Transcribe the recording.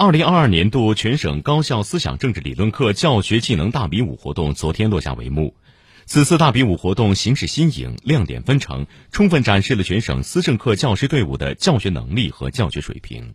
二零二二年度全省高校思想政治理论课教学技能大比武活动昨天落下帷幕。此次大比武活动形式新颖亮点纷呈充分展示了全省思政课教师队伍的教学能力和教学水平。